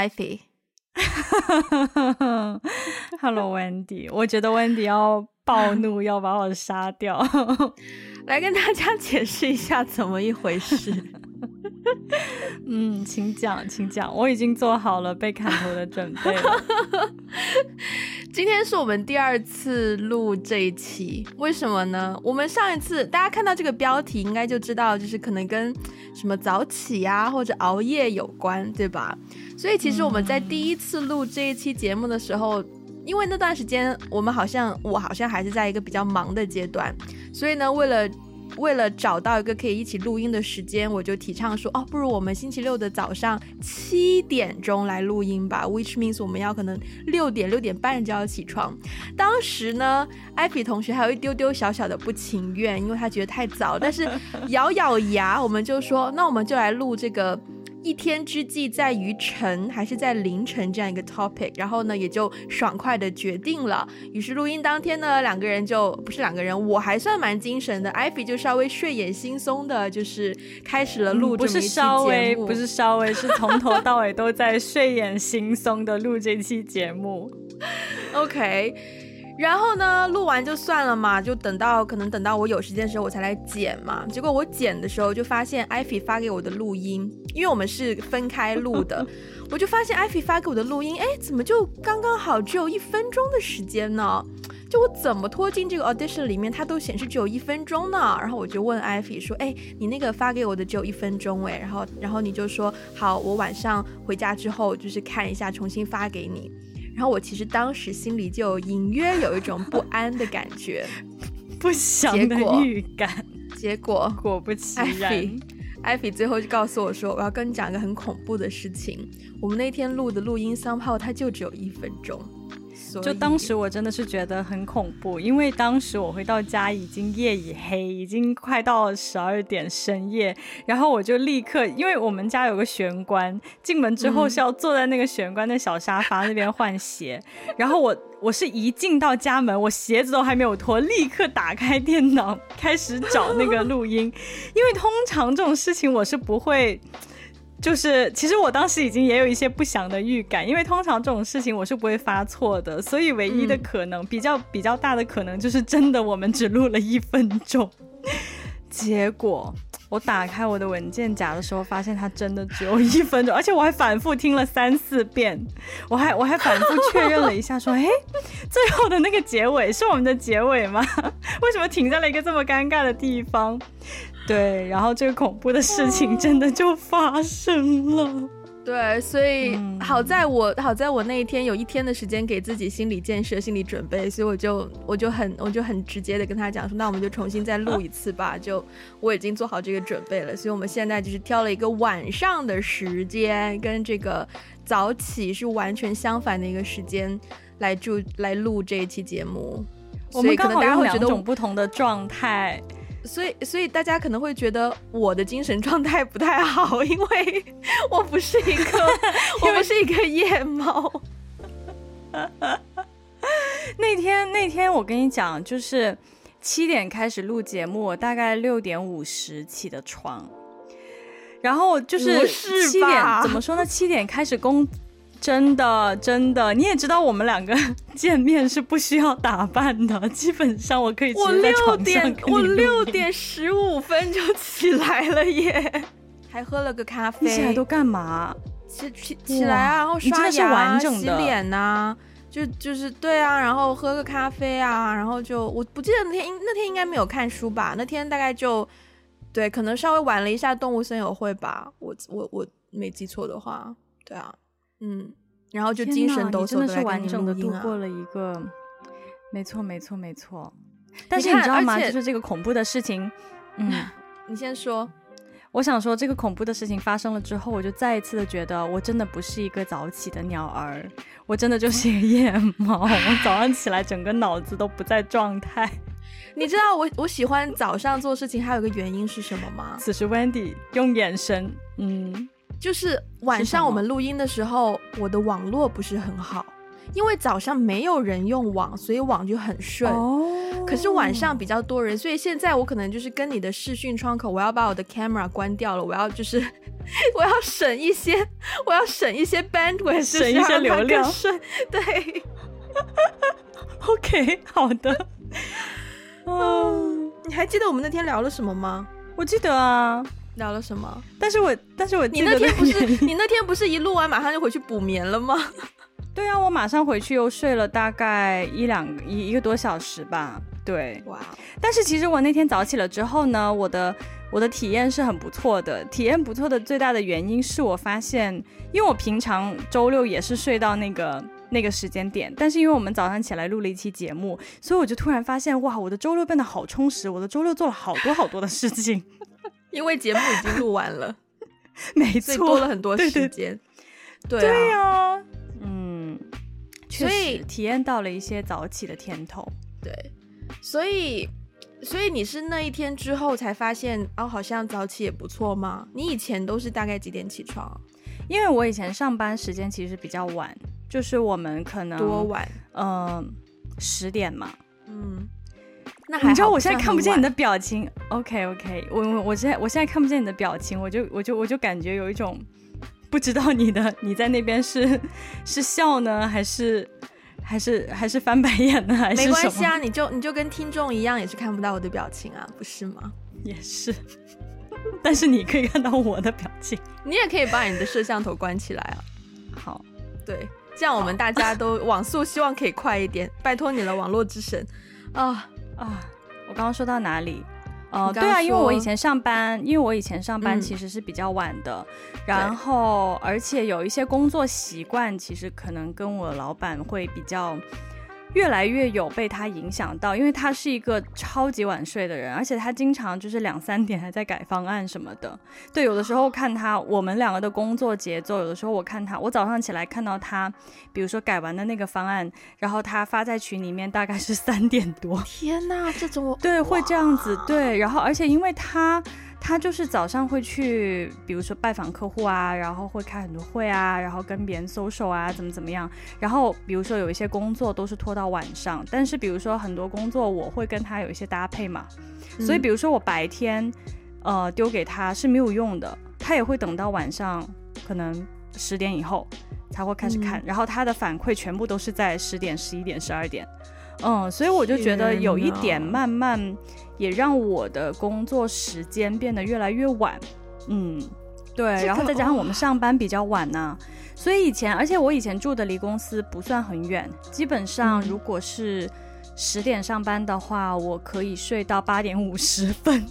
Ivy。Hello，Wendy，我觉得 Wendy 要暴怒，要把我杀掉。来跟大家解释一下怎么一回事。嗯，请讲，请讲，我已经做好了被砍头的准备了。今天是我们第二次录这一期，为什么呢？我们上一次大家看到这个标题，应该就知道，就是可能跟什么早起呀、或者熬夜有关，对吧？所以其实我们在第一次录这一期节目的时候，因为那段时间我们好像我好像还是在一个比较忙的阶段，所以呢，为了为了找到一个可以一起录音的时间，我就提倡说，哦，不如我们星期六的早上七点钟来录音吧。Which means 我们要可能六点六点半就要起床。当时呢，艾比同学还有一丢丢小小的不情愿，因为他觉得太早。但是咬咬牙，我们就说，那我们就来录这个。一天之计在于晨，还是在凌晨这样一个 topic，然后呢，也就爽快的决定了。于是录音当天呢，两个人就不是两个人，我还算蛮精神的，Ivy 就稍微睡眼惺忪的，就是开始了录这么一期节目。不是稍微，不是稍微，是从头到尾都在睡眼惺忪的录这期节目。OK。然后呢，录完就算了嘛，就等到可能等到我有时间的时候我才来剪嘛。结果我剪的时候就发现艾菲发给我的录音，因为我们是分开录的，我就发现艾菲发给我的录音，哎，怎么就刚刚好只有一分钟的时间呢？就我怎么拖进这个 audition 里面，它都显示只有一分钟呢。然后我就问艾菲说，哎，你那个发给我的只有一分钟哎，然后然后你就说好，我晚上回家之后就是看一下，重新发给你。然后我其实当时心里就隐约有一种不安的感觉，不祥的预感。结果果不其然，艾比最后就告诉我说：“我要跟你讲一个很恐怖的事情，我们那天录的录音 somehow 它就只有一分钟。”就当时我真的是觉得很恐怖，因为当时我回到家已经夜已黑，已经快到十二点深夜，然后我就立刻，因为我们家有个玄关，进门之后是要坐在那个玄关的小沙发那边换鞋，嗯、然后我 我是一进到家门，我鞋子都还没有脱，立刻打开电脑开始找那个录音，因为通常这种事情我是不会。就是，其实我当时已经也有一些不祥的预感，因为通常这种事情我是不会发错的，所以唯一的可能，比较比较大的可能就是真的我们只录了一分钟。结果我打开我的文件夹的时候，发现它真的只有一分钟，而且我还反复听了三四遍，我还我还反复确认了一下，说，哎，最后的那个结尾是我们的结尾吗？为什么停在了一个这么尴尬的地方？对，然后这个恐怖的事情真的就发生了。对，所以好在我好在我那一天有一天的时间给自己心理建设、心理准备，所以我就我就很我就很直接的跟他讲说，那我们就重新再录一次吧。就我已经做好这个准备了，所以我们现在就是挑了一个晚上的时间，跟这个早起是完全相反的一个时间来录来录这一期节目。我们刚好有两种不同的状态。所以，所以所以大家可能会觉得我的精神状态不太好，因为 我不是一个，我不是一个夜猫。那天，那天我跟你讲，就是七点开始录节目，我大概六点五十起的床，然后就是七点，怎么说呢？七点开始工。真的，真的，你也知道我们两个 见面是不需要打扮的，基本上我可以直接在床上跟你录音。我六点，我六点十五分就起来了耶，还喝了个咖啡。你起来都干嘛？起起起来啊，然后刷牙、洗脸呐、啊，就就是对啊，然后喝个咖啡啊，然后就我不记得那天那天应该没有看书吧？那天大概就对，可能稍微晚了一下动物森友会吧，我我我没记错的话，对啊。嗯，然后就精神抖擞的、啊、真的是完整的度过了一个，没错没错没错。但是你知道吗？就是这个恐怖的事情，嗯，你先说。我想说，这个恐怖的事情发生了之后，我就再一次的觉得，我真的不是一个早起的鸟儿，我真的就是一个夜猫。我早上起来，整个脑子都不在状态。你知道我我喜欢早上做事情，还有个原因是什么吗？此时 Wendy 用眼神，嗯。就是晚上我们录音的时候，我的网络不是很好，因为早上没有人用网，所以网就很顺。哦。可是晚上比较多人，所以现在我可能就是跟你的视讯窗口，我要把我的 camera 关掉了，我要就是 我要省一些，我要省一些 bandwidth，省一些流量。对。OK，好的。嗯，你还记得我们那天聊了什么吗？我记得啊。聊了什么？但是我但是我你那天不是 你那天不是一录完马上就回去补眠了吗？对啊，我马上回去又睡了大概一两一一个多小时吧。对，哇！但是其实我那天早起了之后呢，我的我的体验是很不错的。体验不错的最大的原因是我发现，因为我平常周六也是睡到那个那个时间点，但是因为我们早上起来录了一期节目，所以我就突然发现，哇，我的周六变得好充实，我的周六做了好多好多的事情。因为节目已经录完了，没错，多了很多时间。对对呀，嗯，确实体验到了一些早起的甜头。对，所以，所以你是那一天之后才发现哦，好像早起也不错吗？你以前都是大概几点起床？因为我以前上班时间其实比较晚，就是我们可能多晚？嗯，十点嘛。嗯。那还你知道我现在看不见你的表情，OK OK，我我我现在我现在看不见你的表情，我就我就我就感觉有一种不知道你的你在那边是是笑呢，还是还是还是翻白眼呢，还是？没关系啊，你就你就跟听众一样，也是看不到我的表情啊，不是吗？也是，但是你可以看到我的表情，你也可以把你的摄像头关起来啊。好，对，这样我们大家 都网速希望可以快一点，拜托你了，网络之神啊。啊，我刚刚说到哪里？呃，对啊，因为我以前上班，因为我以前上班其实是比较晚的，嗯、然后而且有一些工作习惯，其实可能跟我老板会比较。越来越有被他影响到，因为他是一个超级晚睡的人，而且他经常就是两三点还在改方案什么的。对，有的时候看他，我们两个的工作节奏，有的时候我看他，我早上起来看到他，比如说改完的那个方案，然后他发在群里面，大概是三点多。天哪，这种对会这样子对，然后而且因为他。他就是早上会去，比如说拜访客户啊，然后会开很多会啊，然后跟别人 social 啊，怎么怎么样。然后比如说有一些工作都是拖到晚上，但是比如说很多工作我会跟他有一些搭配嘛，嗯、所以比如说我白天呃丢给他是没有用的，他也会等到晚上可能十点以后才会开始看，嗯、然后他的反馈全部都是在十点、十一点、十二点。嗯，所以我就觉得有一点慢慢也让我的工作时间变得越来越晚。嗯，对，然后再加上我们上班比较晚呢、啊，所以以前，而且我以前住的离公司不算很远，基本上如果是十点上班的话，我可以睡到八点五十分。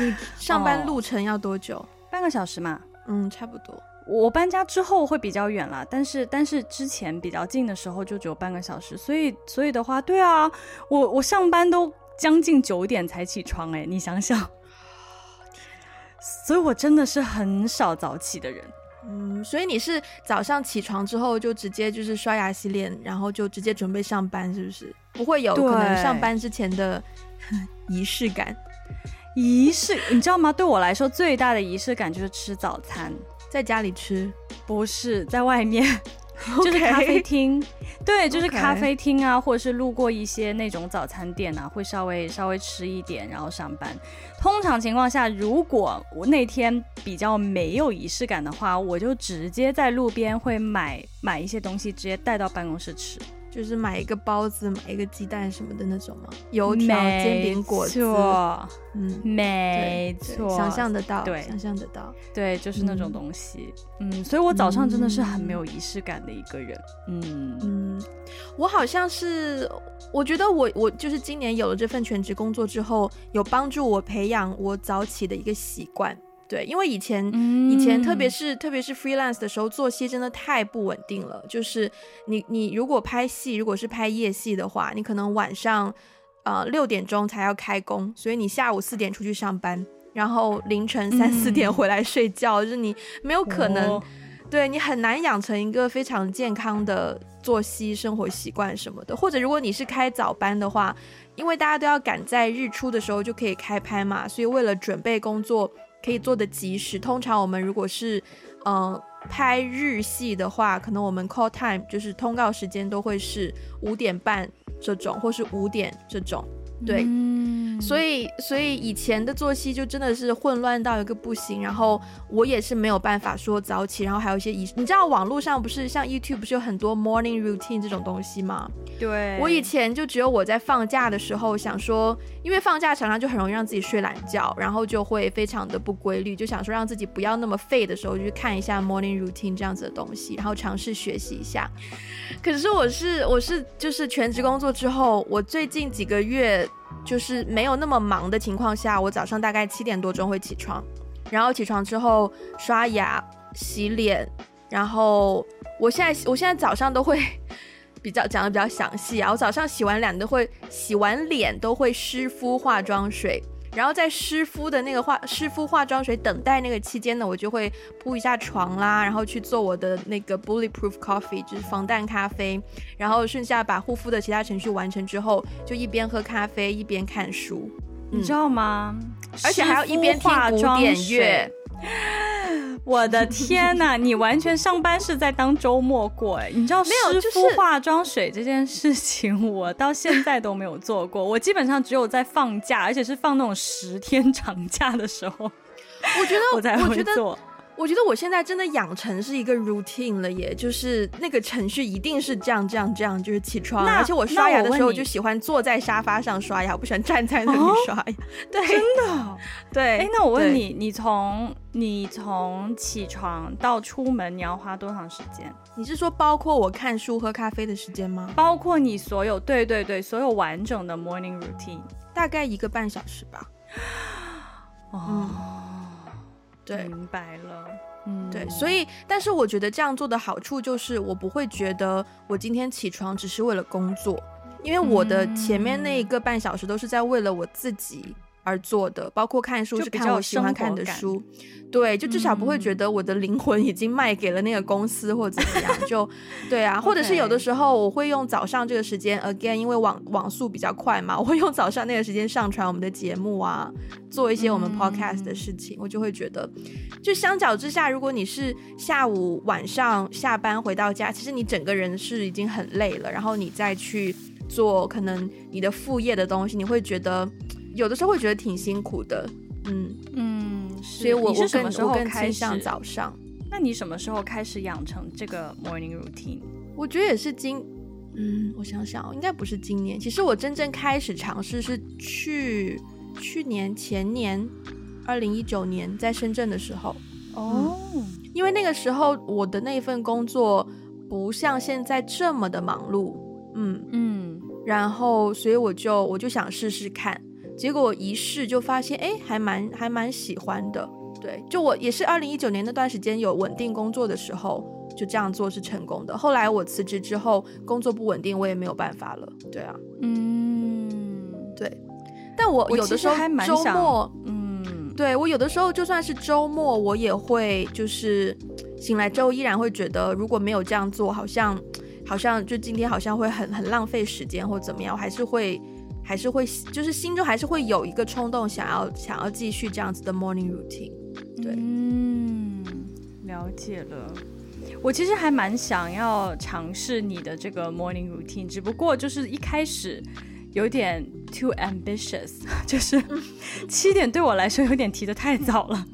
你上班路程要多久？哦，半个小时嘛。嗯，差不多。我搬家之后会比较远了，但是但是之前比较近的时候就只有半个小时，所以所以的话，对啊，我我上班都将近九点才起床，哎，你想想，所以我真的是很少早起的人。嗯，所以你是早上起床之后就直接就是刷牙洗脸，然后就直接准备上班，是不是？不会有可能上班之前的仪式感？仪式，你知道吗？对我来说，最大的仪式感就是吃早餐。在家里吃，不是在外面. 就是咖啡厅，对，就是咖啡厅啊.或者是路过一些那种早餐店啊，会稍微稍微吃一点，然后上班。通常情况下，如果我那天比较没有仪式感的话，我就直接在路边会买买一些东西，直接带到办公室吃。就是买一个包子，买一个鸡蛋什么的那种吗？油条、煎饼、果子，嗯，没错，想象得到，对，想象得到，对，就是那种东西，嗯，嗯，所以我早上真的是很没有仪式感的一个人，嗯嗯，我好像是，我觉得我我就是今年有了这份全职工作之后，有帮助我培养我早起的一个习惯。对，因为以前、嗯、以前特别是特别是 freelance 的时候，作息真的太不稳定了。就是你你如果拍戏，如果是拍夜戏的话，你可能晚上呃六点钟才要开工，所以你下午四点出去上班，然后凌晨三四点回来睡觉，嗯、就是你没有可能，哦、对你很难养成一个非常健康的作息生活习惯什么的。或者如果你是开早班的话，因为大家都要赶在日出的时候就可以开拍嘛，所以为了准备工作。可以做的及时。通常我们如果是，嗯、呃，拍日系的话，可能我们 call time 就是通告时间都会是五点半这种，或是五点这种。对，嗯、所以所以以前的作息就真的是混乱到一个不行，然后我也是没有办法说早起，然后还有一些仪式。你知道网络上不是像 YouTube 不是有很多 morning routine 这种东西吗？对，我以前就只有我在放假的时候想说，因为放假常常就很容易让自己睡懒觉，然后就会非常的不规律，就想说让自己不要那么废的时候，就去看一下 morning routine 这样子的东西，然后尝试学习一下。可是我是我是就是全职工作之后，我最近几个月。就是没有那么忙的情况下，我早上大概七点多钟会起床，然后起床之后刷牙、洗脸，然后我现在我现在早上都会比较讲的比较详细啊，我早上洗完脸都会洗完脸都会湿敷化妆水。然后在湿敷的那个化湿敷化妆水等待那个期间呢，我就会铺一下床啦，然后去做我的那个 Bulletproof Coffee，就是防弹咖啡。然后剩下把护肤的其他程序完成之后，就一边喝咖啡一边看书，你知道吗？而且还要一边听古典乐。我的天呐，你完全上班是在当周末过哎！你知道湿敷化妆水这件事情，我 到现在都没有做过。我基本上只有在放假，而且是放那种十天长假的时候，我觉得 我才会做。我觉得我现在真的养成是一个 routine 了耶，就是那个程序一定是这样这样这样，就是起床，而且我刷牙的时候就喜欢坐在沙发上刷牙，我不喜欢站在那里刷牙。哦、对，真的，对。哎，那我问你，你从你从起床到出门，你要花多长时间？你是说包括我看书喝咖啡的时间吗？包括你所有，对对对，所有完整的 morning routine，大概一个半小时吧。哦。嗯对，明白了，嗯，对，所以，但是我觉得这样做的好处就是，我不会觉得我今天起床只是为了工作，因为我的前面那一个半小时都是在为了我自己。而做的，包括看书是看我喜欢看的书，对，就至少不会觉得我的灵魂已经卖给了那个公司或者怎么样，就对啊，或者是有的时候我会用早上这个时间，again，因为网网速比较快嘛，我会用早上那个时间上传我们的节目啊，做一些我们 podcast 的事情，嗯、我就会觉得，就相较之下，如果你是下午晚上下班回到家，其实你整个人是已经很累了，然后你再去做可能你的副业的东西，你会觉得。有的时候会觉得挺辛苦的，嗯嗯，所以我是什么时候开始早上？那你什么时候开始养成这个 morning routine？我觉得也是今，嗯，我想想，应该不是今年。其实我真正开始尝试是去去年前年，二零一九年在深圳的时候。哦、嗯，因为那个时候我的那份工作不像现在这么的忙碌，嗯嗯，然后所以我就我就想试试看。结果一试就发现，哎，还蛮还蛮喜欢的。对，就我也是二零一九年那段时间有稳定工作的时候，就这样做是成功的。后来我辞职之后，工作不稳定，我也没有办法了。对啊，嗯，对。但我有的时候还蛮周末，嗯，对，我有的时候就算是周末，我也会就是醒来之后依然会觉得，如果没有这样做，好像好像就今天好像会很很浪费时间或怎么样，我还是会。还是会，就是心中还是会有一个冲动，想要想要继续这样子的 morning routine。对，嗯，了解了。我其实还蛮想要尝试你的这个 morning routine，只不过就是一开始有点 too ambitious，就是 七点对我来说有点提的太早了。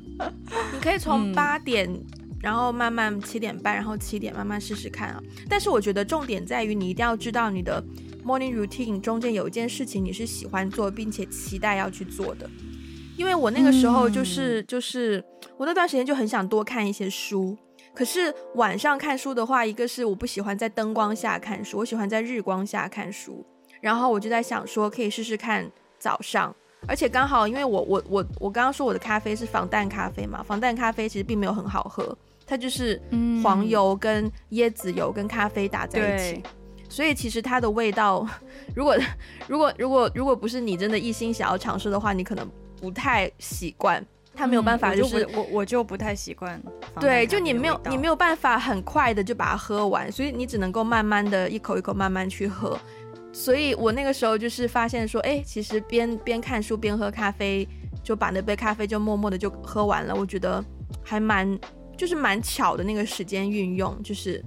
你可以从八点，嗯，然后慢慢七点半，然后七点慢慢试试看啊。但是我觉得重点在于你一定要知道你的。Morning routine 中间有一件事情你是喜欢做并且期待要去做的，因为我那个时候就是、嗯、就是我那段时间就很想多看一些书，可是晚上看书的话，一个是我不喜欢在灯光下看书，我喜欢在日光下看书，然后我就在想说可以试试看早上，而且刚好因为我我我我刚刚说我的咖啡是防弹咖啡嘛，防弹咖啡其实并没有很好喝，它就是黄油跟椰子油跟咖啡打在一起。所以其实它的味道，如果 如果如果如果不是你真的一心想要尝试的话，你可能不太习惯。它没有办法，就是、嗯、我我，我就不太习惯。对，就你没有你没有办法很快的就把它喝完，所以你只能够慢慢的一口一口慢慢去喝。所以我那个时候就是发现说，哎，其实边边看书边喝咖啡，就把那杯咖啡就默默的就喝完了。我觉得还蛮。就是蛮巧的那个时间运用，就是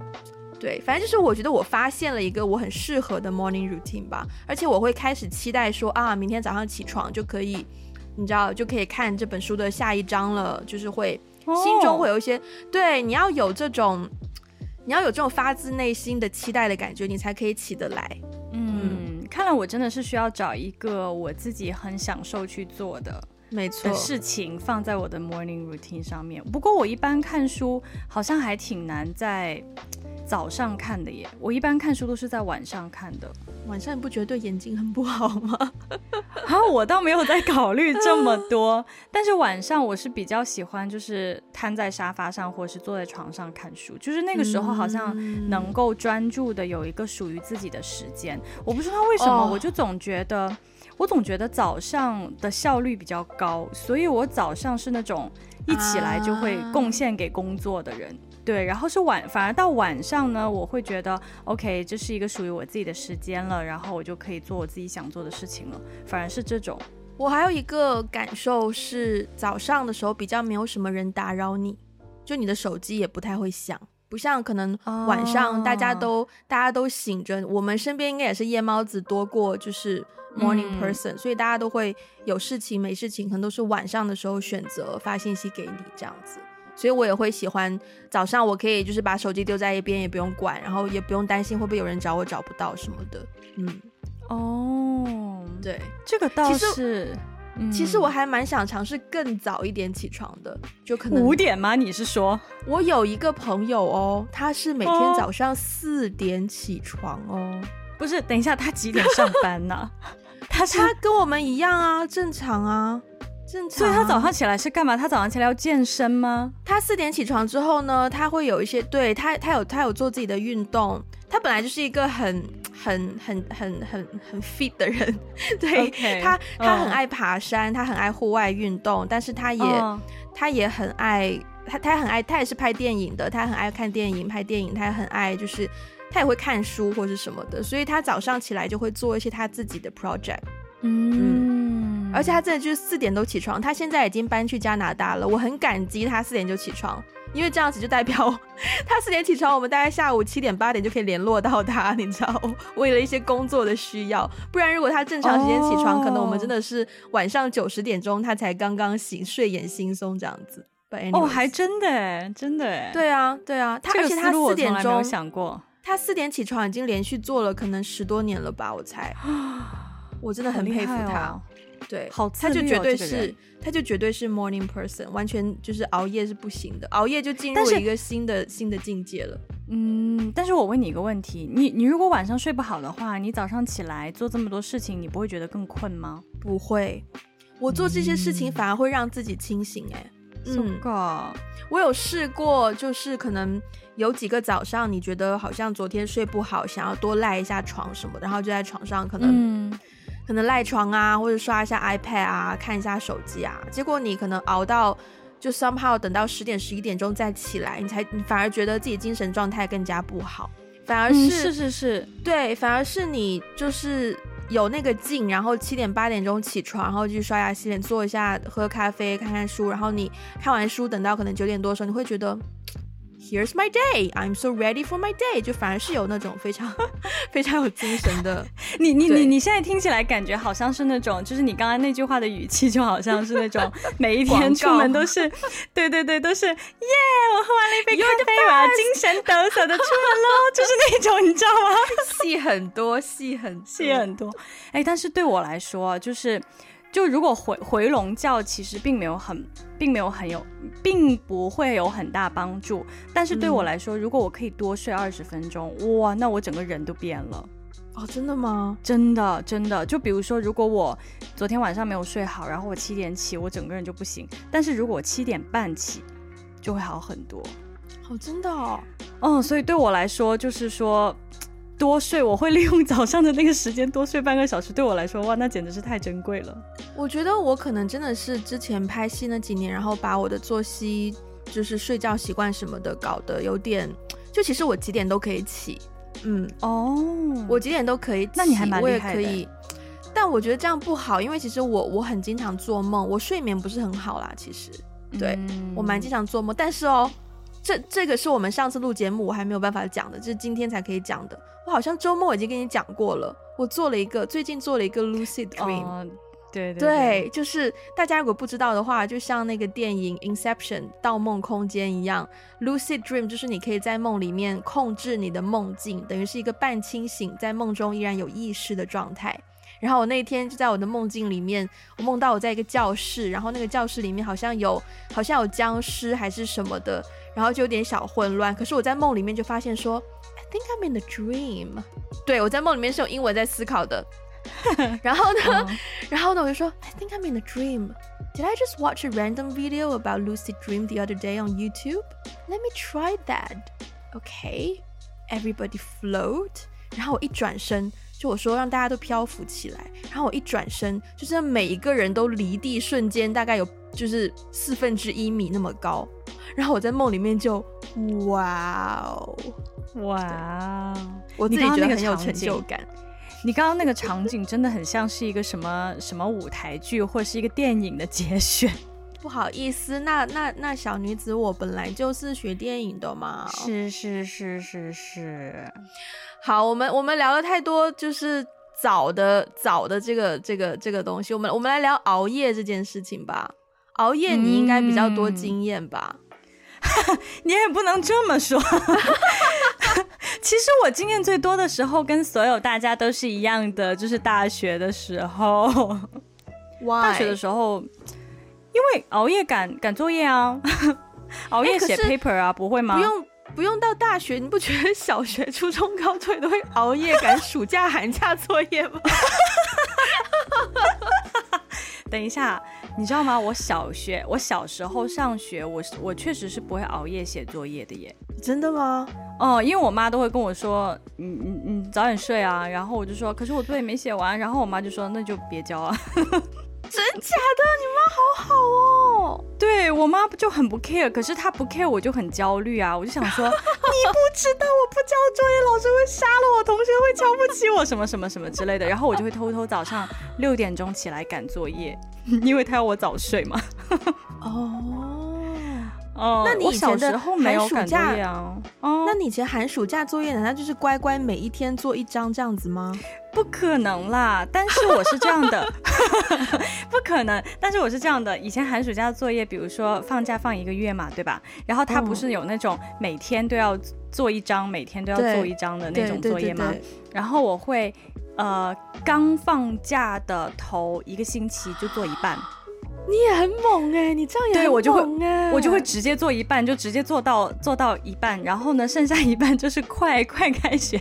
对，反正就是我觉得我发现了一个我很适合的 morning routine 吧，而且我会开始期待说啊，明天早上起床就可以，你知道就可以看这本书的下一章了，就是会心中会有一些，对，你要有这种，你要有这种发自内心的期待的感觉，你才可以起得来。嗯，看来我真的是需要找一个我自己很享受去做的。没错，事情放在我的 morning routine 上面。不过我一般看书好像还挺难在早上看的耶。我一般看书都是在晚上看的。晚上你不觉得对眼睛很不好吗？好，我倒没有在考虑这么多。但是晚上我是比较喜欢，就是瘫在沙发上或者是坐在床上看书，就是那个时候好像能够专注的有一个属于自己的时间。我不知道为什么，我就总觉得。我总觉得早上的效率比较高，所以我早上是那种一起来就会贡献给工作的人，啊、对。然后是晚，反而到晚上呢，我会觉得 OK，这是一个属于我自己的时间了，然后我就可以做我自己想做的事情了。反而是这种。我还有一个感受是，早上的时候比较没有什么人打扰你，就你的手机也不太会响，不像可能晚上大家都、啊、大家都醒着，我们身边应该也是夜猫子多过就是。Morning person，、嗯、所以大家都会有事情没事情，可能都是晚上的时候选择发信息给你这样子。所以我也会喜欢早上，我可以就是把手机丢在一边，也不用管，然后也不用担心会不会有人找我找不到什么的。嗯，哦，对，这个倒是。其实，我还蛮想尝试更早一点起床的，就可能五点吗？你是说？我有一个朋友哦，他是每天早上四点起床哦。哦不是，等一下，他几点上班呢？他他跟我们一样啊，正常啊，正常啊。所以他早上起来是干嘛？他早上起来要健身吗？他四点起床之后呢，他会有一些，对，他，他有他有做自己的运动。他本来就是一个很很很很很很 fit 的人，对，Okay. 他他很爱爬山，他很爱户外运动，但是他也、oh. 他也很爱他他很爱他也是拍电影的，他很爱看电影拍电影，他也很爱就是。他也会看书或是什么的，所以他早上起来就会做一些他自己的 project。嗯，嗯，而且他真的就是四点都起床。他现在已经搬去加拿大了，我很感激他四点就起床，因为这样子就代表 他四点起床，我们大概下午七点八点就可以联络到他，你知道，为了一些工作的需要。不然如果他正常时间起床，哦、可能我们真的是晚上九十点钟他才刚刚醒，睡眼惺忪这样子。哦，还真的，真的，对啊，对啊，他而且他四点钟没有想过。他四点起床，已经连续做了可能十多年了吧，我猜。我真的很佩服他。哦、对，好、哦，他就绝对是，他就绝对是 morning person，完全就是熬夜是不行的，熬夜就进入了一个新的新的境界了。嗯，但是我问你一个问题，你你如果晚上睡不好的话，你早上起来做这么多事情，你不会觉得更困吗？不会，我做这些事情反而会让自己清醒、欸。哎、嗯，嗯，我有试过，就是可能。有几个早上，你觉得好像昨天睡不好，想要多赖一下床什么的，然后就在床上可能、嗯、可能赖床啊，或者刷一下 iPad 啊，看一下手机啊，结果你可能熬到就 somehow 等到十点十一点钟再起来，你才你反而觉得自己精神状态更加不好，反而是、嗯、是是是，对，反而是你就是有那个劲，然后七点八点钟起床，然后去刷牙洗脸，做一下喝咖啡，看看书，然后你看完书等到可能九点多的时候，你会觉得。Here's my day. I'm so ready for my day. 就反而是有那种非常 非常有精神的。你你你你现在听起来感觉好像是那种，就是你刚刚那句话的语气，就好像是那种每一天出门都是，对对对，都是耶！Yeah, 我喝完了一杯咖啡，我要精神抖擞的出门喽，就是那种，你知道吗？戏很多，戏很戏很多。哎，但是对我来说，就是。就如果回回笼觉，其实并没有很，并没有很有，并不会有很大帮助。但是对我来说，嗯、如果我可以多睡二十分钟，哇，那我整个人都变了。哦，真的吗？真的，真的。就比如说，如果我昨天晚上没有睡好，然后我七点起，我整个人就不行。但是如果我七点半起，就会好很多。哦，真的哦。嗯，所以对我来说，就是说。多睡，我会利用早上的那个时间多睡半个小时。对我来说，哇，那简直是太珍贵了。我觉得我可能真的是之前拍戏那几年，然后把我的作息，就是睡觉习惯什么的搞得有点，就其实我几点都可以起，嗯，哦，我几点都可以起，那你还蛮厉害的。我也可以，但我觉得这样不好，因为其实我我很经常做梦，我睡眠不是很好啦。其实，对、嗯、我蛮经常做梦，但是哦。这这个是我们上次录节目我还没有办法讲的，就是今天才可以讲的。我好像周末已经跟你讲过了，我做了一个，最近做了一个 lucid dream。哦对对，对，对，就是大家如果不知道的话，就像那个电影《Inception》盗梦空间一样，Lucid Dream 就是你可以在梦里面控制你的梦境，等于是一个半清醒，在梦中依然有意识的状态。然后我那天就在我的梦境里面，我梦到我在一个教室，然后那个教室里面好像有好像有僵尸还是什么的，然后就有点小混乱。可是我在梦里面就发现说，I think I'm in a dream。对，我在梦里面是用英文在思考的。然后呢，oh. 然后呢，我就说，I think I'm in a dream. Did I just watch a random video about lucid dream the other day on YouTube? Let me try that. Okay, everybody float. 然后我一转身，就我说让大家都漂浮起来。然后我一转身，就是每一个人都离地瞬间大概有就是四分之一米那么高。然后我在梦里面就，哇哦，哇哦，我自己觉得很有成就感。你刚刚那个场景真的很像是一个什么什么舞台剧或是一个电影的节选。不好意思，那那那小女子我本来就是学电影的嘛。是是是是是。好，我们我们聊了太多，就是早的早的这个这个这个东西。我们我们来聊熬夜这件事情吧。熬夜你应该比较多经验吧？嗯、你也不能这么说。其实我经验最多的时候，跟所有大家都是一样的，就是大学的时候。Why? 大学的时候，因为熬夜赶赶作业啊，熬夜写 paper 啊，不会吗？不用不用到大学，你不觉得小学、初中、高中都会熬夜赶暑假、寒假作业吗？等一下，你知道吗？我小学，我小时候上学，我是我确实是不会熬夜写作业的耶。真的吗？哦，因为我妈都会跟我说，你你你早点睡啊。然后我就说，可是我作业没写完。然后我妈就说，那就别交啊。真假的？你妈好好哦。对，我妈就很不 care，可是她不 care，我就很焦虑啊。我就想说，你不知道我不交作业，老师会杀了我，同学会瞧不起我，什么什么什么之类的。然后我就会偷偷早上六点钟起来赶作业，因为她要我早睡嘛。哦。哦，那你以前的寒暑假啊？哦，那你以前寒暑假作业难道就是乖乖每一天做一张这样子吗？不可能啦！但是我是这样的，不可能。但是我是这样的，以前寒暑假作业，比如说放假放一个月嘛，对吧？然后他不是有那种每天都要做一张，每天都要做一张的那种作业吗？然后我会，呃，刚放假的头一个星期就做一半。你也很猛哎、欸，你这样也很猛、欸、对，我就会，我就会直接做一半，就直接做到做到一半，然后呢，剩下一半就是快快开学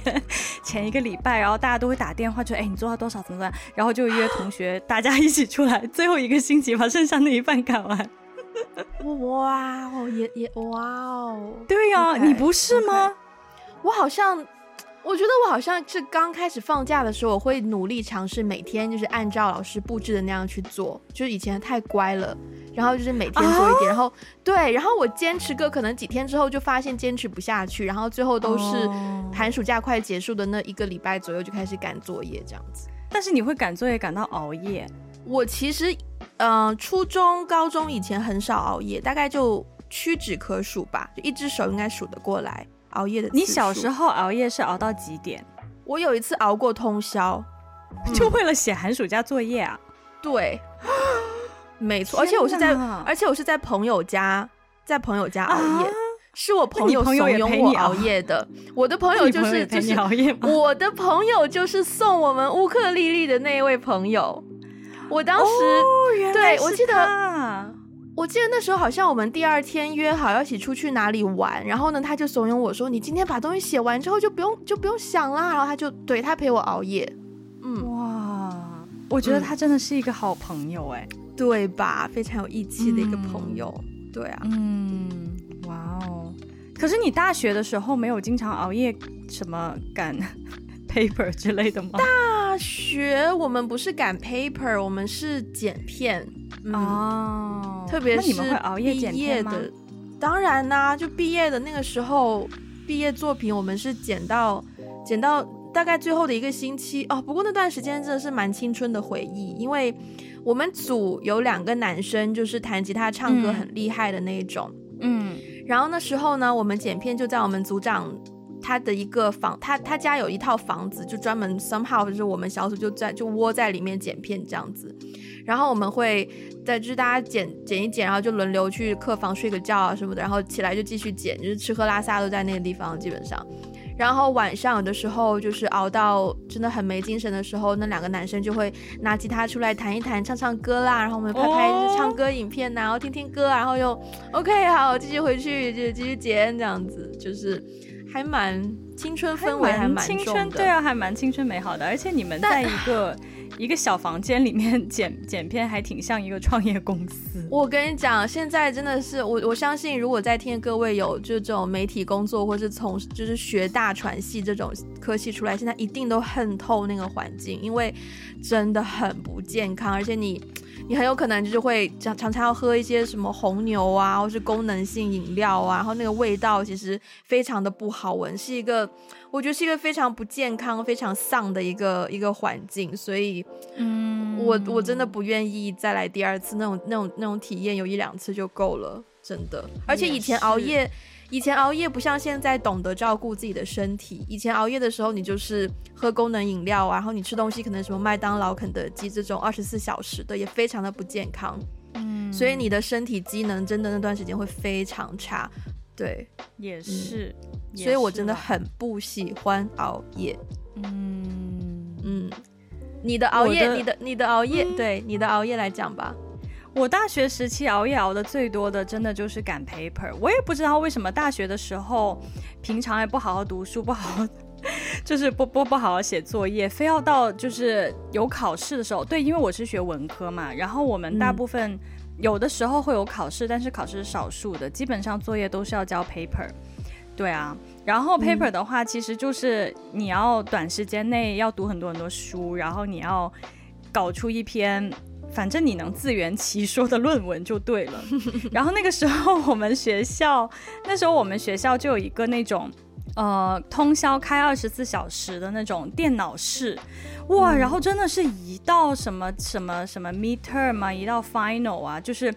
前一个礼拜，然后大家都会打电话，就哎，你做到多少怎么办？然后就约同学大家一起出来，最后一个星期把剩下那一半赶完。哇哦，也也哇哦，对呀、啊，okay, 你不是吗？Okay. 我好像。我觉得我好像是刚开始放假的时候，我会努力尝试每天就是按照老师布置的那样去做。就是以前太乖了，然后就是每天做一点，啊、然后对，然后我坚持个可能几天之后，就发现坚持不下去，然后最后都是寒暑假快结束的那一个礼拜左右就开始赶作业这样子。但是你会赶作业赶到熬夜？我其实，嗯、呃，初中、高中以前很少熬夜，大概就屈指可数吧，就一只手应该数得过来。熬夜的，你小时候熬夜是熬到几点？我有一次熬过通宵，就为了写寒暑假作业啊？对，没错，而且我是在，而且我是在朋友家，在朋友家熬夜，啊、是我朋友怂恿我熬夜的。我的朋友就是就是熬夜，我的朋友就是送我们乌克丽丽的那一位朋友。我当时，哦、对，我记得。我记得那时候好像我们第二天约好要一起出去哪里玩，然后呢，他就怂恿我说：“你今天把东西写完之后就不用就不用想啦。”然后他就对他陪我熬夜。嗯，哇，我觉得他真的是一个好朋友哎、嗯，对吧？非常有义气的一个朋友。嗯、对啊，嗯，哇哦。可是你大学的时候没有经常熬夜什么赶 paper 之类的吗？大学我们不是赶 paper，我们是剪片。嗯、哦，特别是毕业的，当然啦、啊，就毕业的那个时候，毕业作品我们是剪到剪到大概最后的一个星期哦。不过那段时间真的是蛮青春的回忆，因为我们组有两个男生，就是弹吉他、唱歌很厉害的那一种。嗯，然后那时候呢，我们剪片就在我们组长他的一个房，他他家有一套房子，就专门 somehow 就是我们小组就在就窝在里面剪片这样子。然后我们会在就是大家剪剪一剪，然后就轮流去客房睡个觉啊什么的，然后起来就继续剪，就是吃喝拉撒都在那个地方基本上。然后晚上有的时候就是熬到真的很没精神的时候，那两个男生就会拿吉他出来弹一弹、唱唱歌啦，然后我们拍拍唱歌影片呐，然后听听歌，然后又 OK 好，继续回去就继续剪这样子，就是还蛮青春氛围，还蛮青春，对啊，还蛮青春美好的，而且你们在一个。一个小房间里面剪剪片，还挺像一个创业公司。我跟你讲，现在真的是我我相信，如果在听各位有就这种媒体工作，或是从就是学大传系这种科系出来，现在一定都恨透那个环境，因为真的很不健康，而且你。你很有可能就是会常常常要喝一些什么红牛啊，或是功能性饮料啊，然后那个味道其实非常的不好闻，是一个我觉得是一个非常不健康、非常丧的一个一个环境，所以，嗯，我我真的不愿意再来第二次那种那种那种体验，有一两次就够了，真的。而且以前熬夜。以前熬夜不像现在懂得照顾自己的身体。以前熬夜的时候，你就是喝功能饮料啊，然后你吃东西可能什么麦当劳、肯德基这种二十四小时的，也非常的不健康。嗯，所以你的身体机能真的那段时间会非常差。对，也是。嗯，所以我真的很不喜欢熬夜。嗯嗯，你的熬夜，你的你的熬夜，嗯，对，你的熬夜来讲吧。我大学时期熬夜熬的最多的，真的就是赶 paper。我也不知道为什么大学的时候，平常也不好好读书，不好好，就是不不不好好写作业，非要到就是有考试的时候。对，因为我是学文科嘛，然后我们大部分有的时候会有考试，但是考试是少数的，基本上作业都是要交 paper。对啊，然后 paper 的话，其实就是你要短时间内要读很多很多书，然后你要搞出一篇。反正你能自圆其说的论文就对了。然后那个时候我们学校，那时候我们学校就有一个那种，呃，通宵开二十四小时的那种电脑室，哇！然后真的是一到什么什么什么 midterm 嘛，一到 final 啊，就是。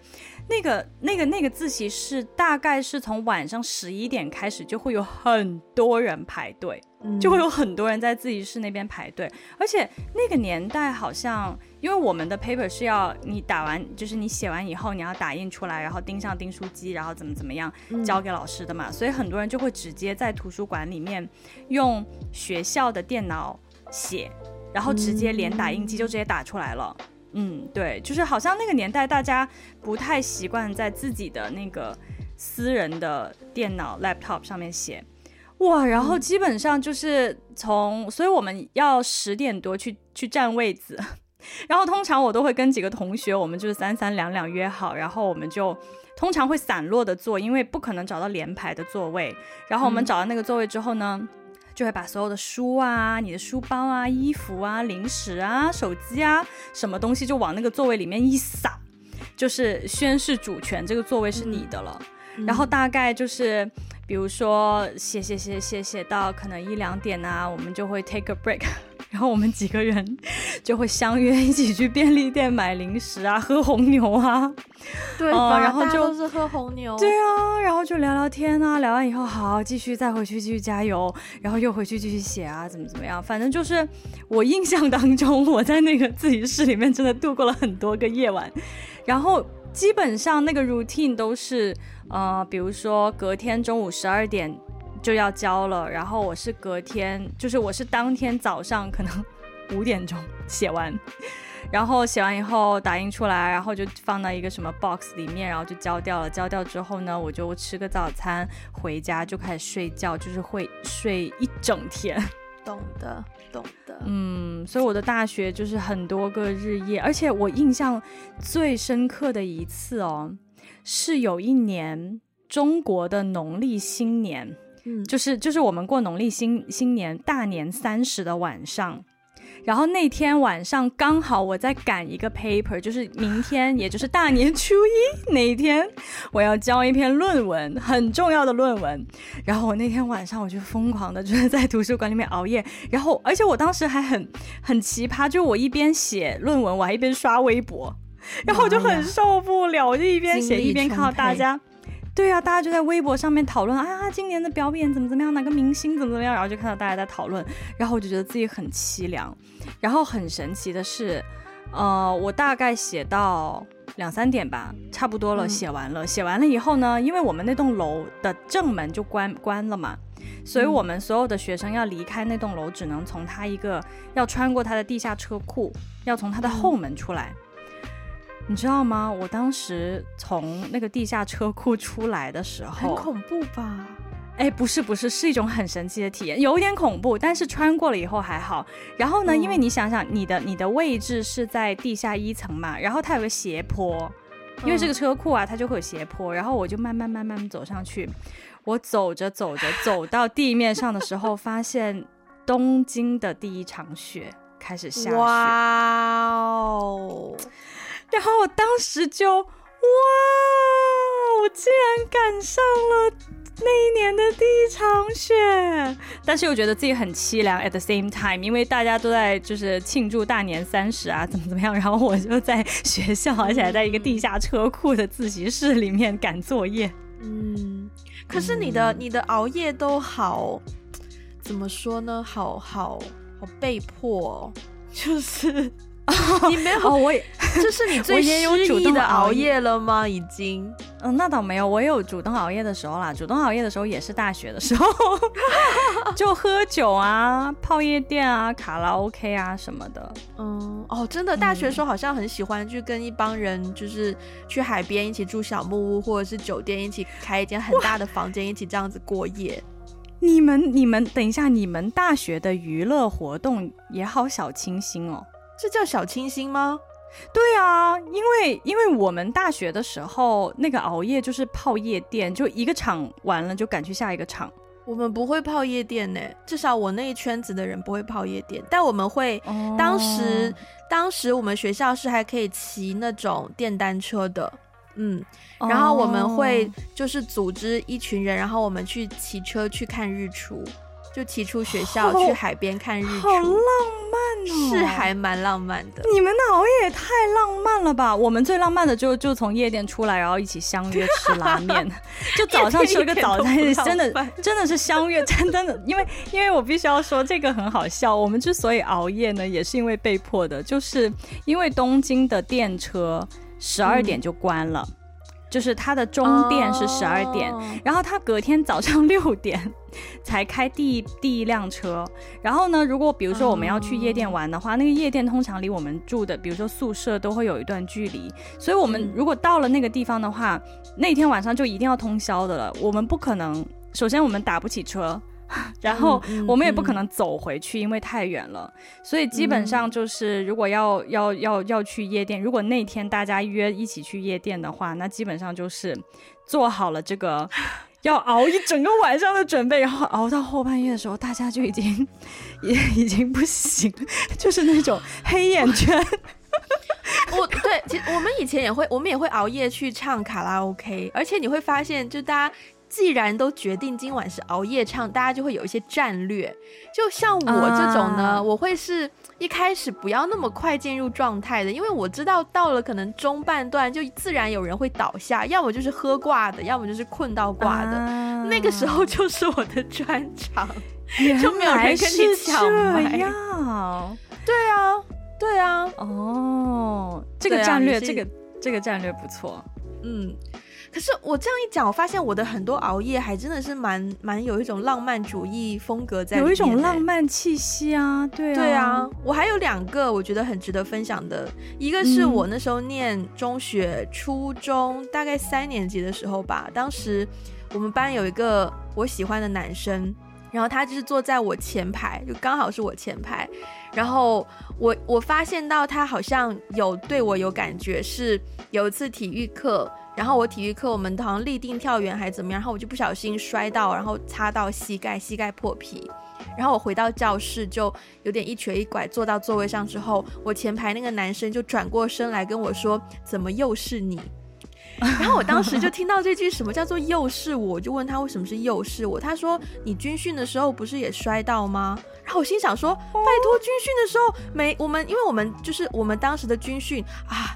那个、那个、那个自习室大概是从晚上十一点开始，就会有很多人排队，嗯，就会有很多人在自习室那边排队。而且那个年代好像，因为我们的 paper 是要你打完，就是你写完以后你要打印出来，然后钉上订书机，然后怎么怎么样交给老师的嘛，嗯。所以很多人就会直接在图书馆里面用学校的电脑写，然后直接连打印机就直接打出来了。嗯，对，就是好像那个年代大家不太习惯在自己的那个私人的电脑 laptop 上面写，哇，然后基本上就是从，所以我们要十点多去去占位子，然后通常我都会跟几个同学，我们就是三三两两约好，然后我们就通常会散落的坐，因为不可能找到连排的座位，然后我们找到那个座位之后呢。嗯就会把所有的书啊、你的书包啊、衣服啊、零食啊、手机啊，什么东西就往那个座位里面一撒，就是宣示主权，这个座位是你的了。嗯、然后大概就是，比如说写写写写写到可能一两点啊，我们就会 take a break。然后我们几个人 就会相约一起去便利店买零食啊，喝红牛啊，对？然后就是喝红牛，对啊，然后就聊聊天啊，聊完以后好继续再回去继续加油，然后又回去继续写啊，怎么怎么样，反正就是我印象当中我在那个自习室里面真的度过了很多个夜晚，然后基本上那个 routine 都是呃，比如说隔天中午十二点。就要交了，然后我是隔天，就是我是当天早上可能五点钟写完，然后写完以后打印出来，然后就放到一个什么 box 里面，然后就交掉了。交掉之后呢，我就吃个早餐，回家就开始睡觉，就是会睡一整天。懂的，懂的。嗯，所以我的大学就是很多个日夜，而且我印象最深刻的一次哦，是有一年中国的农历新年。嗯，就是就是我们过农历新新年大年三十的晚上，然后那天晚上刚好我在赶一个 paper，就是明天也就是大年初一那一天，我要交一篇论文，很重要的论文。然后我那天晚上我就疯狂的就是在图书馆里面熬夜，然后而且我当时还很很奇葩，就我一边写论文，我还一边刷微博，然后我就很受不了，我就一边写一边看到大家。对啊，大家就在微博上面讨论啊，今年的表演怎么怎么样，哪个明星怎么怎么样，然后就看到大家在讨论，然后我就觉得自己很凄凉。然后很神奇的是，呃，我大概写到两三点吧，差不多了，写完了。写完了以后呢，因为我们那栋楼的正门就关关了嘛，所以我们所有的学生要离开那栋楼，只能从他一个要穿过他的地下车库，要从他的后门出来。你知道吗？我当时从那个地下车库出来的时候，很恐怖吧？哎，不是不是，是一种很神奇的体验，有点恐怖，但是穿过了以后还好。然后呢，嗯、因为你想想，你的你的位置是在地下一层嘛，然后它有个斜坡，因为这个车库啊，它就会有斜坡。然后我就慢慢慢慢走上去，我走着走着走到地面上的时候，发现东京的第一场雪开始下雪。哇哦！然后我当时就哇，我竟然赶上了那一年的第一场雪，但是又觉得自己很凄凉。At the same time，因为大家都在就是庆祝大年三十啊，怎么怎么样，然后我就在学校，而且还在一个地下车库的自习室里面赶作业。嗯，可是你的、嗯、你的熬夜都好，怎么说呢？好好好被迫，就是。你没有，哦、我也，这是你最失意的熬夜了吗？已经，嗯，那倒没有，我也有主动熬夜的时候啦。主动熬夜的时候也是大学的时候，就喝酒啊、泡夜店啊、卡拉 OK 啊什么的。嗯，哦，真的，大学的时候好像很喜欢去跟一帮人，就是去海边一起住小木屋，或者是酒店一起开一间很大的房间，一起这样子过夜。你们，你们，等一下，你们大学的娱乐活动也好小清新哦。这叫小清新吗？对啊，因为因为我们大学的时候那个熬夜就是泡夜店，就一个场完了就赶去下一个场。我们不会泡夜店呢，至少我那一圈子的人不会泡夜店。但我们会，哦、当时当时我们学校是还可以骑那种电单车的，嗯，然后我们会就是组织一群人，然后我们去骑车去看日出。就提出学校去海边看日出，好浪漫哦！是还蛮浪漫的。你们的熬夜也太浪漫了吧！我们最浪漫的就就从夜店出来，然后一起相约吃拉面，就早上吃了个早餐，真的真的是相约，真的。因为因为我必须要说这个很好笑，我们之所以熬夜呢，也是因为被迫的，就是因为东京的电车十二点就关了。嗯就是它的终电是十二点，oh. 然后它隔天早上六点 才开第一第一辆车。然后呢，如果比如说我们要去夜店玩的话，oh. 那个夜店通常离我们住的，比如说宿舍都会有一段距离。所以我们如果到了那个地方的话，那天晚上就一定要通宵的了。我们不可能，首先我们打不起车。然后我们也不可能走回去，因为太远了。所以基本上就是，如果要要要要去夜店，如果那天大家约一起去夜店的话，那基本上就是做好了这个要熬一整个晚上的准备，然后熬到后半夜的时候，大家就已经也已经不行，就是那种黑眼圈。我对，其实我们以前也会，我们也会熬夜去唱卡拉 OK，而且你会发现，就大家。既然都决定今晚是熬夜唱，大家就会有一些战略。就像我这种呢，啊、我会是一开始不要那么快进入状态的，因为我知道到了可能中半段就自然有人会倒下，要么就是喝挂的，要么就是困到挂的。啊、那个时候就是我的专场，就没有人跟你抢麦。对啊，对啊。哦，这个战略，这个这个战略不错。嗯。可是我这样一讲，我发现我的很多熬夜还真的是蛮蛮有一种浪漫主义风格在有一种浪漫气息啊，对啊，对啊。我还有两个我觉得很值得分享的，一个是我那时候念中学、初中，大概三年级的时候吧，当时我们班有一个我喜欢的男生，然后他就是坐在我前排，就刚好是我前排，然后我我发现到他好像有对我有感觉，是有一次体育课。然后我体育课，我们好像立定跳远还是怎么样，然后我就不小心摔到，然后擦到膝盖，膝盖破皮。然后我回到教室就有点一瘸一拐，坐到座位上之后，我前排那个男生就转过身来跟我说：“怎么又是你？” 然后我当时就听到这句什么叫做“又是我”，就问他为什么是“又是我”。他说：“你军训的时候不是也摔到吗？”然后我心想说：“拜托，军训的时候没我们，因为我们就是我们当时的军训啊。”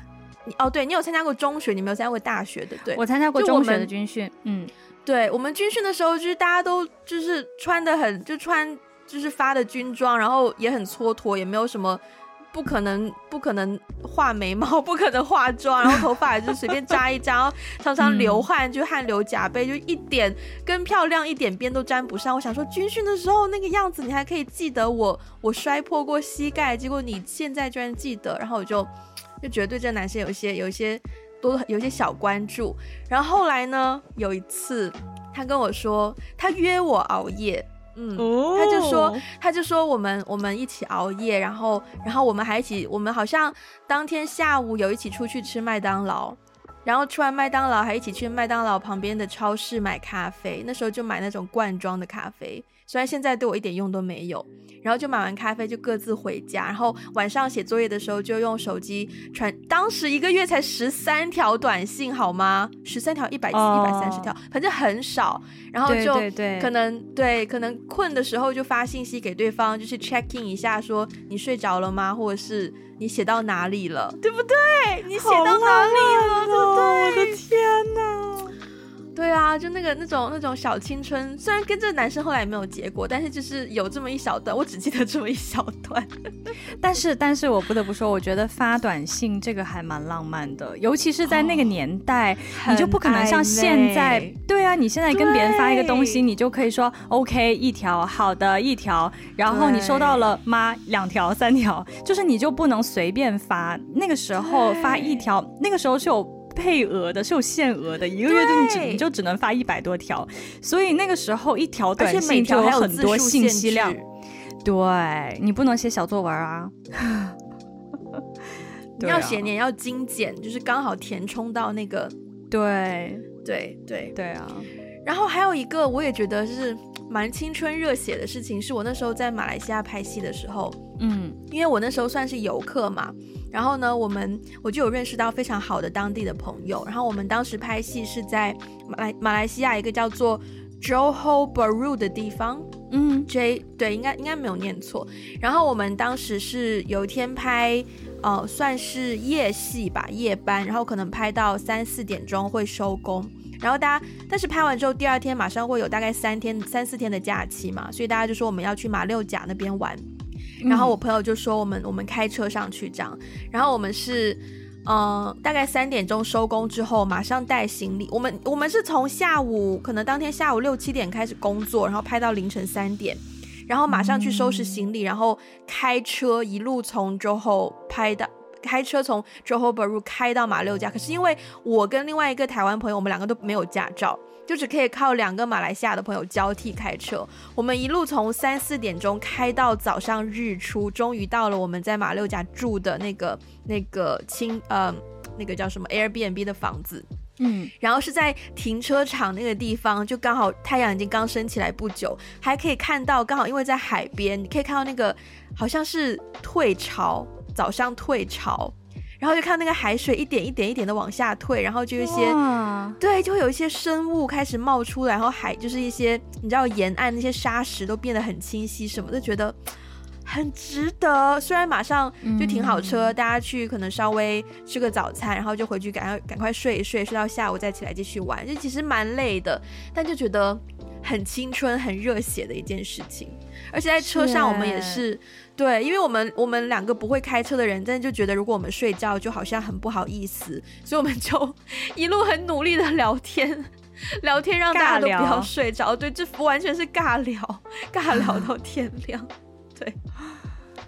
哦，对，你有参加过中学，你没有参加过大学的，对，我参加过中学的军训，嗯，对，我们军训的时候，就是大家都就是穿的很，就穿就是发的军装，然后也很蹉跎，也没有什么。不可能，不可能画眉毛，不可能化妆，然后头发就随便扎一扎，然后常常流汗，就汗流浃背，就一点跟漂亮一点边都沾不上。我想说，军训的时候那个样子，你还可以记得我，我摔破过膝盖，结果你现在居然记得，然后我就就觉得对这个男生有一些有一些多有一些小关注。然后后来呢，有一次他跟我说，他约我熬夜。嗯，他就说，他就说我们我们一起熬夜，然后然后我们还一起，我们好像当天下午有一起出去吃麦当劳，然后吃完麦当劳还一起去麦当劳旁边的超市买咖啡，那时候就买那种罐装的咖啡。虽然现在对我一点用都没有，然后就买完咖啡就各自回家，然后晚上写作业的时候就用手机传。当时一个月才十三条短信，好吗？十三条一百一百三十条，反正很少。然后就可能对，可能困的时候就发信息给对方，就是 check in 一下，说你睡着了吗？或者是你写到哪里了，对不对？你写到哪里了，对不对？我的天哪！对啊，就那个那种那种小青春，虽然跟这个男生后来也没有结果，但是就是有这么一小段，我只记得这么一小段。但是，但是我不得不说，我觉得发短信这个还蛮浪漫的，尤其是在那个年代，哦、你就不可能像现在。对啊，你现在跟别人发一个东西，你就可以说 OK 一条，好的一条，然后你收到了吗？两条、三条，就是你就不能随便发。那个时候发一条，那个时候是有。配额的是有限额的，一个月就你只你就只能发一百多条，所以那个时候一条短信就有很多信息量。对，你不能写小作文啊，你要写，你要精简，就是刚好填充到那个。对对对对啊！然后还有一个，我也觉得是蛮青春热血的事情，是我那时候在马来西亚拍戏的时候，嗯，因为我那时候算是游客嘛。然后呢，我们我就有认识到非常好的当地的朋友。然后我们当时拍戏是在马来马来西亚一个叫做 Johor Bahru 的地方，嗯，J 对，应该应该没有念错。然后我们当时是有一天拍，呃，算是夜戏吧，夜班，然后可能拍到三四点钟会收工。然后大家，但是拍完之后第二天马上会有大概三天三四天的假期嘛，所以大家就说我们要去马六甲那边玩。然后我朋友就说我们我们开车上去这样，然后我们是，嗯、呃，大概三点钟收工之后马上带行李。我们我们是从下午可能当天下午六七点开始工作，然后拍到凌晨三点，然后马上去收拾行李，然后开车一路从 Johor 拍到，开车从 Johor Bahru 开到马六甲。可是因为我跟另外一个台湾朋友，我们两个都没有驾照。就只可以靠两个马来西亚的朋友交替开车，我们一路从三四点钟开到早上日出，终于到了我们在马六甲住的那个那个青呃那个叫什么 Airbnb 的房子，嗯，然后是在停车场那个地方，就刚好太阳已经刚升起来不久，还可以看到刚好因为在海边，你可以看到那个好像是退潮，早上退潮。然后就看那个海水一点一点一点的往下退，然后就一些，对，就会有一些生物开始冒出来，然后海就是一些你知道沿岸那些沙石都变得很清晰，什么的，觉得很值得。虽然马上就停好车，嗯、大家去可能稍微吃个早餐，然后就回去赶快赶快睡一睡，睡到下午再起来继续玩，就其实蛮累的，但就觉得很青春、很热血的一件事情。而且在车上我们也是。对，因为我们我们两个不会开车的人，但就觉得如果我们睡觉，就好像很不好意思，所以我们就一路很努力的聊天，聊天让大家都不要睡着。对，这完全是尬聊，尬聊到天亮。对，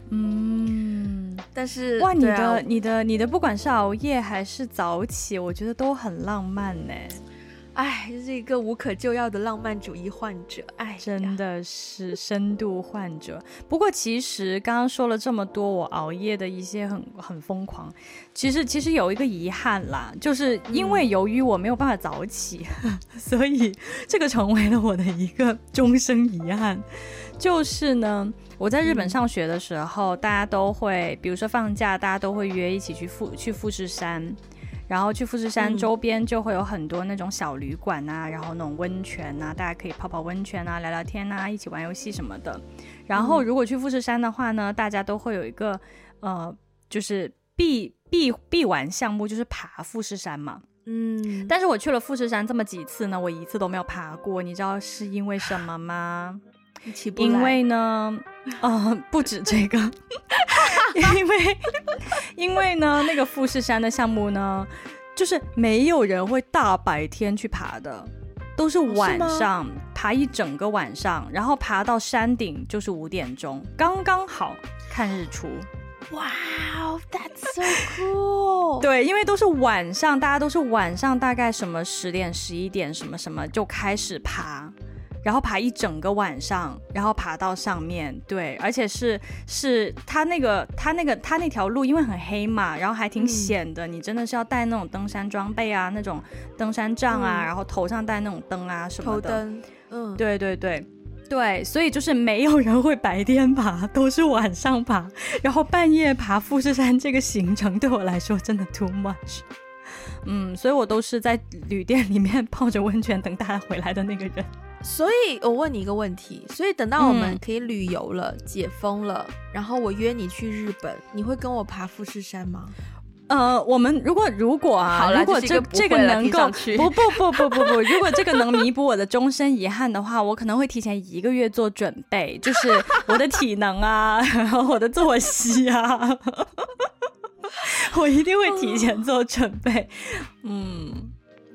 嗯，但是哇，你的、啊、你的你的不管是熬夜还是早起，我觉得都很浪漫呢。哎，这是一个无可救药的浪漫主义患者，哎，真的是深度患者。不过其实刚刚说了这么多，我熬夜的一些很很疯狂。其实其实有一个遗憾啦，就是因为由于我没有办法早起，嗯、所以这个成为了我的一个终生遗憾。就是呢，我在日本上学的时候，嗯、大家都会，比如说放假，大家都会约一起去富去富士山。然后去富士山周边就会有很多那种小旅馆啊，嗯、然后那种温泉啊，大家可以泡泡温泉啊，聊聊天啊，一起玩游戏什么的。然后如果去富士山的话呢，大家都会有一个呃，就是必必必玩项目就是爬富士山嘛。嗯，但是我去了富士山这么几次呢，我一次都没有爬过。你知道是因为什么吗？因为呢，呃，不止这个，因为因为呢，那个富士山的项目呢，就是没有人会大白天去爬的，都是晚上爬一整个晚上，然后爬到山顶就是五点钟，刚刚好看日出。哇哦，That's so cool！对，因为都是晚上，大家都是晚上，大概什么十点、十一点什么什么就开始爬。然后爬一整个晚上，然后爬到上面，对，而且是是他那个他那个他那条路，因为很黑嘛，然后还挺险的，嗯、你真的是要带那种登山装备啊，那种登山杖啊，嗯、然后头上戴那种灯啊什么的。头灯，嗯，对对对对，所以就是没有人会白天爬，都是晚上爬，然后半夜爬富士山这个行程对我来说真的 too much。嗯，所以我都是在旅店里面泡着温泉等大家回来的那个人。所以我问你一个问题，所以等到我们可以旅游了，嗯、解封了，然后我约你去日本，你会跟我爬富士山吗？呃，我们如果如果啊，好如果这这，这个能够不不不不不不，如果这个能弥补我的终身遗憾的话，我可能会提前一个月做准备，就是我的体能啊，然后我的作息啊，我一定会提前做准备，嗯。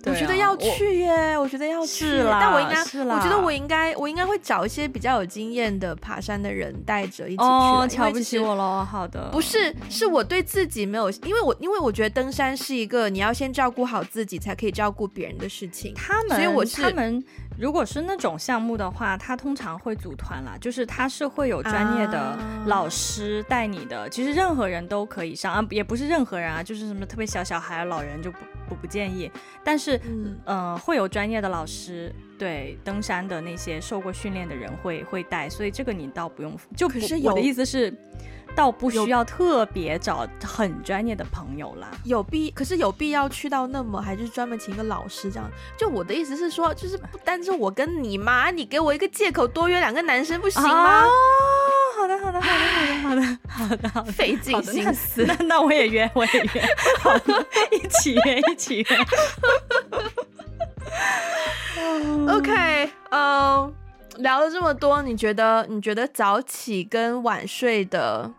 我觉得要去耶，我，我觉得要去，但我应该，我觉得我应该，我应该会找一些比较有经验的爬山的人带着一起去。哦，瞧不起我喽，好的。不是，是我对自己没有，因为我因为我觉得登山是一个你要先照顾好自己，才可以照顾别人的事情。他们，所以我是他们。如果是那种项目的话，他通常会组团啦，就是他是会有专业的老师带你的。啊、其实任何人都可以上啊，也不是任何人啊，就是什么特别小小孩、老人就不不不建议。但是，嗯、呃，会有专业的老师，对登山的那些受过训练的人会会带，所以这个你倒不用。就可是我的意思是。倒不需要特别找很专业的朋友啦，有必可是有必要去到那么，还是专门请一个老师这样？就我的意思是说，就是不单是我跟你嘛，你给我一个借口多约两个男生不行吗？哦，好的好的好的好的好的好的，费尽心思，那那我也约我也约，好的，一起约一起约。OK，嗯，聊了这么多，你觉得你觉得早起跟晚睡的？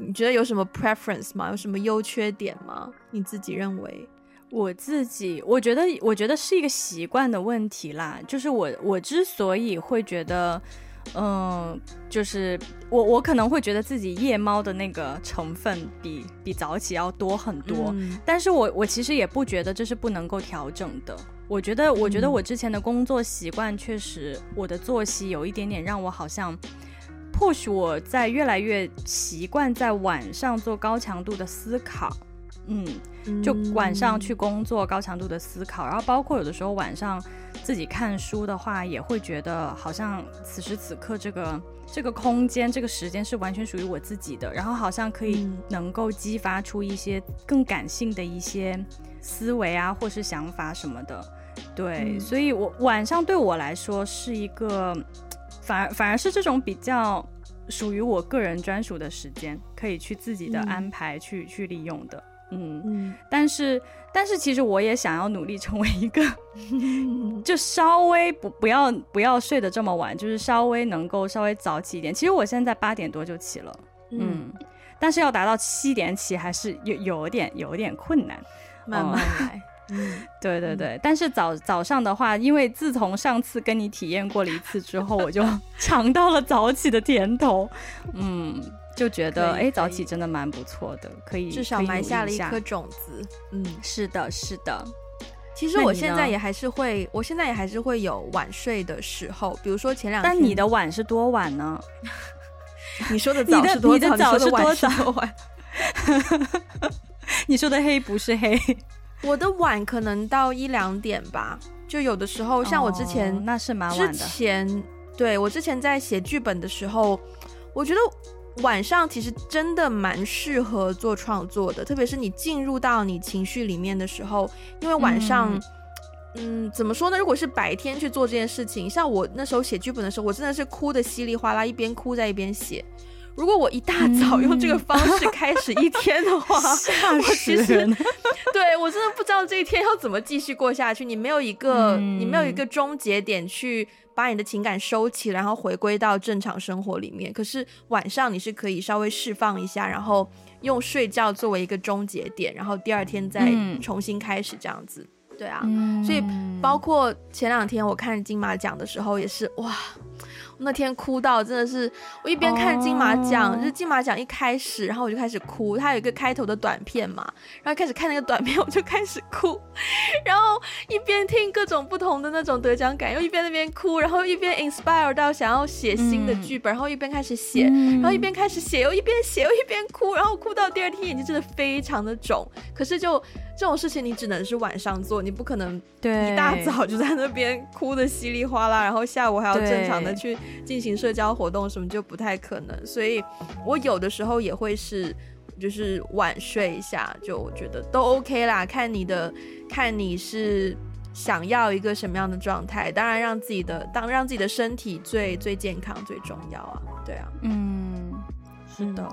你觉得有什么 preference 吗？有什么优缺点吗？你自己认为？我自己，我觉得，我觉得是一个习惯的问题啦。就是我，我之所以会觉得，嗯、呃，就是我，我可能会觉得自己夜猫的那个成分比比早起要多很多。嗯、但是我，我其实也不觉得这是不能够调整的。我觉得，我觉得我之前的工作习惯确实，我的作息有一点点让我好像。或许我在越来越习惯在晚上做高强度的思考，嗯，就晚上去工作高强度的思考，然后包括有的时候晚上自己看书的话，也会觉得好像此时此刻这个这个空间这个时间是完全属于我自己的，然后好像可以能够激发出一些更感性的一些思维啊，或是想法什么的，对，所以我晚上对我来说是一个。反而反而是这种比较属于我个人专属的时间，可以去自己的安排去、嗯、去利用的，嗯。嗯。但是但是其实我也想要努力成为一个，就稍微不不要不要睡得这么晚，就是稍微能够稍微早起一点。其实我现在八点多就起了，嗯，嗯，但是要达到七点起还是有有点有点困难，慢慢来。嗯，对对对，嗯、但是早早上的话，因为自从上次跟你体验过了一次之后，我就 尝到了早起的甜头，嗯，就觉得哎，早起真的蛮不错的，可以至少埋下了一颗种子。嗯，是的，是的。其实我现在也还是会，我现在也还是会有晚睡的时候，比如说前两天。但你的晚是多晚呢？你说的早是多早？你的早是多早？你说的 黑不是黑。我的晚可能到一两点吧，就有的时候像我之前，哦、那是蛮晚的。之前对我之前在写剧本的时候，我觉得晚上其实真的蛮适合做创作的，特别是你进入到你情绪里面的时候，因为晚上，嗯，嗯，怎么说呢？如果是白天去做这件事情，像我那时候写剧本的时候，我真的是哭的稀里哗啦，一边哭在一边写。如果我一大早用这个方式开始一天的话，嗯、我其实对我真的不知道这一天要怎么继续过下去。你没有一个，嗯、你没有一个终结点去把你的情感收起，然后回归到正常生活里面。可是晚上你是可以稍微释放一下，然后用睡觉作为一个终结点，然后第二天再重新开始这样子。嗯、对啊，嗯、所以包括前两天我看金马奖的时候，也是哇。那天哭到真的是，我一边看金马奖，oh. 就是金马奖一开始，然后我就开始哭。它有一个开头的短片嘛，然后开始看那个短片，我就开始哭，然后一边听各种不同的那种得奖感，又一边那边哭，然后一边 inspire 到想要写新的剧本，嗯、然后一边开始写，然后一边开始写，又一边写又一边哭，然后哭到第二天眼睛真的非常的肿，可是就。这种事情你只能是晚上做，你不可能一大早就在那边哭的稀里哗啦，然后下午还要正常的去进行社交活动，什么就不太可能。所以我有的时候也会是，就是晚睡一下，就我觉得都 OK 啦。看你的，看你是想要一个什么样的状态，当然让自己的，当让自己的身体最最健康最重要啊。对啊，嗯，是的。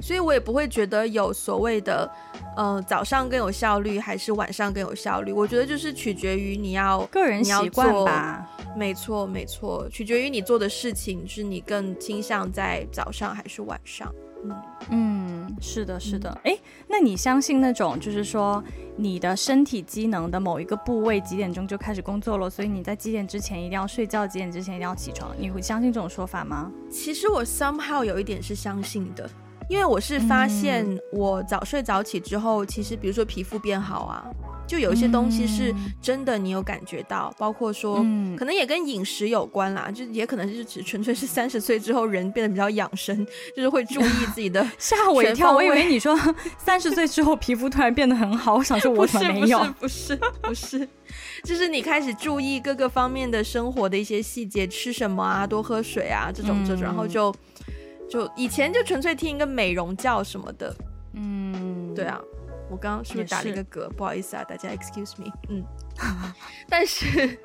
所以我也不会觉得有所谓的，呃，早上更有效率还是晚上更有效率。我觉得就是取决于你要个人习惯吧。没错，没错，取决于你做的事情，是你更倾向在早上还是晚上。嗯嗯，是的，是的。哎、嗯，那你相信那种就是说你的身体机能的某一个部位几点钟就开始工作了，所以你在几点之前一定要睡觉，几点之前一定要起床？你会相信这种说法吗？其实我 somehow 有一点是相信的。因为我是发现，我早睡早起之后，嗯、其实比如说皮肤变好啊，就有一些东西是真的，你有感觉到，嗯、包括说，可能也跟饮食有关啦，就也可能是只纯粹是三十岁之后人变得比较养生，就是会注意自己的。吓我一跳，我以为你说 三十岁之后皮肤突然变得很好，我想说 我怎么没有？不是不是就是你开始注意各个方面的生活的一些细节，吃什么啊，多喝水啊，这种这种，嗯、然后就。就以前就纯粹听一个美容觉什么的，嗯，对啊，我刚刚是不是打了一个嗝？不好意思啊，大家 excuse me，嗯，但是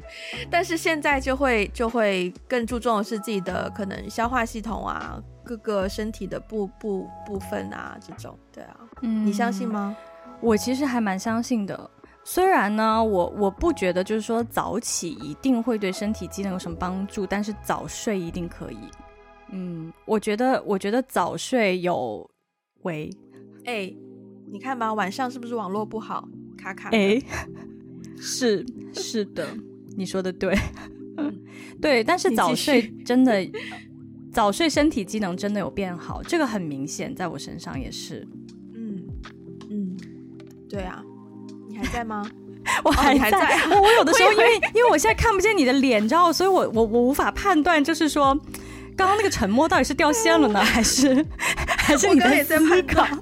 但是现在就会就会更注重的是自己的可能消化系统啊，各个身体的部部部分啊这种，对啊，嗯，你相信吗？我其实还蛮相信的，虽然呢，我我不觉得就是说早起一定会对身体机能有什么帮助，但是早睡一定可以。嗯，我觉得，我觉得早睡有为，哎、欸，你看吧，晚上是不是网络不好，卡卡？哎、欸，是是的，你说的对，对，但是早睡真的，早睡身体机能真的有变好，这个很明显，在我身上也是。嗯嗯，对啊，你还在吗？我还在，哦、还在我，我有的时候因为因为我现在看不见你的脸，你知道，所以我我我无法判断，就是说。刚刚那个沉默到底是掉线了呢，还是 还是你在思考？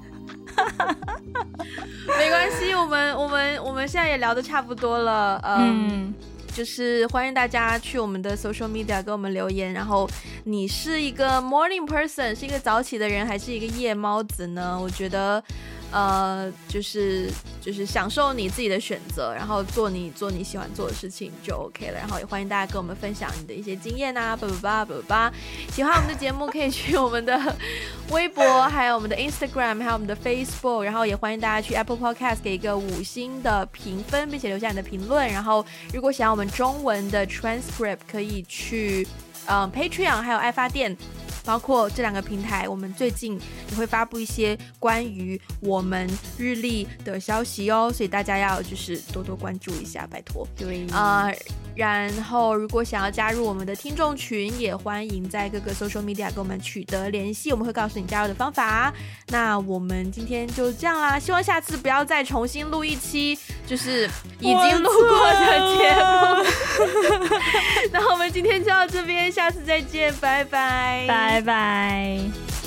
没关系，我们我们我们现在也聊的差不多了，嗯，嗯就是欢迎大家去我们的 social media 给我们留言。然后你是一个 morning person，是一个早起的人，还是一个夜猫子呢？我觉得。呃，就是就是享受你自己的选择，然后做你做你喜欢做的事情就 OK 了。然后也欢迎大家跟我们分享你的一些经验啊，叭叭叭叭叭。喜欢我们的节目可以去我们的 微博，还有我们的 Instagram，还有我们的 Facebook。然后也欢迎大家去 Apple Podcast 给一个五星的评分，并且留下你的评论。然后如果想要我们中文的 transcript，可以去嗯、呃、Patreon，还有爱发电。包括这两个平台，我们最近也会发布一些关于我们日历的消息哦，所以大家要就是多多关注一下，拜托。对啊、呃，然后如果想要加入我们的听众群，也欢迎在各个 social media 跟我们取得联系，我们会告诉你加入的方法。那我们今天就这样啦，希望下次不要再重新录一期，就是已经录过的节目。那我们今天就到这边，下次再见，拜拜。拜拜。